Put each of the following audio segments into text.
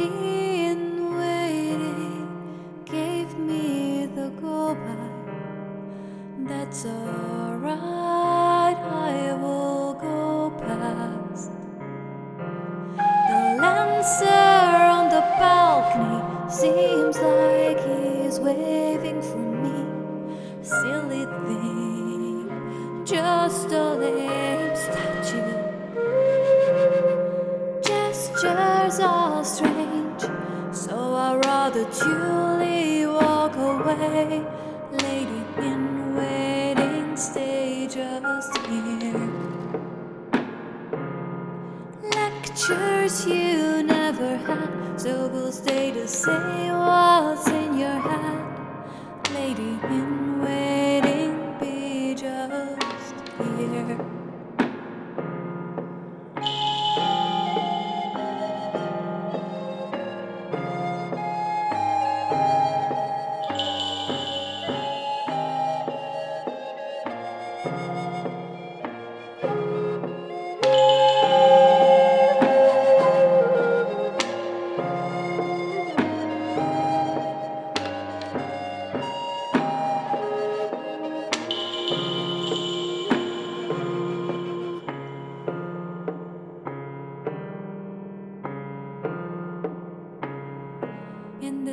In waiting gave me the go by. That's alright, I will go past. The lancer on the balcony seems like he's waving for me. Silly thing, just a lame statue. Gestures are strange, I'd rather walk away. Lady in waiting, stay just here. Lectures you never had, so we'll stay to say what's in your head. Lady in waiting,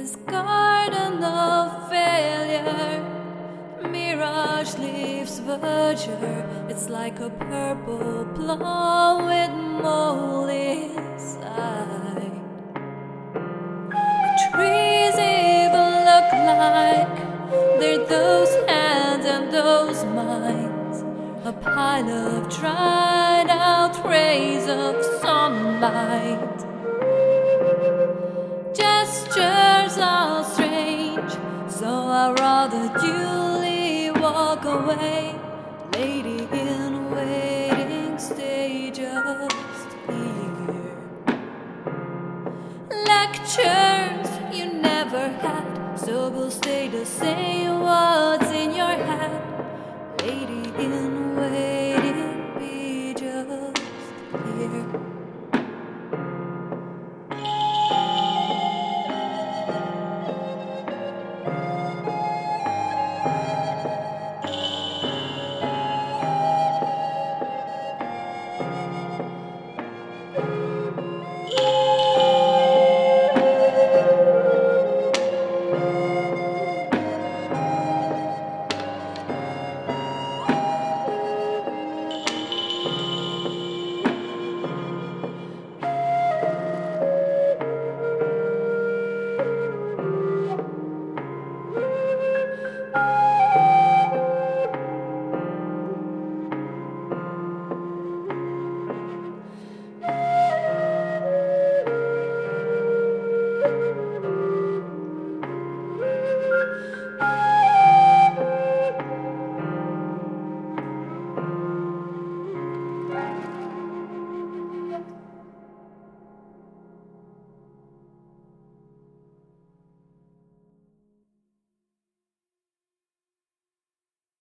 this garden of failure, mirage leaves verdure. It's like a purple plum with mold inside. Trees even look like they're those hands and those minds. A pile of dried out rays of sunlight. Away. Lady in waiting, stay just here. Lectures you never had, so we'll stay to say what's in your head. Lady in waiting.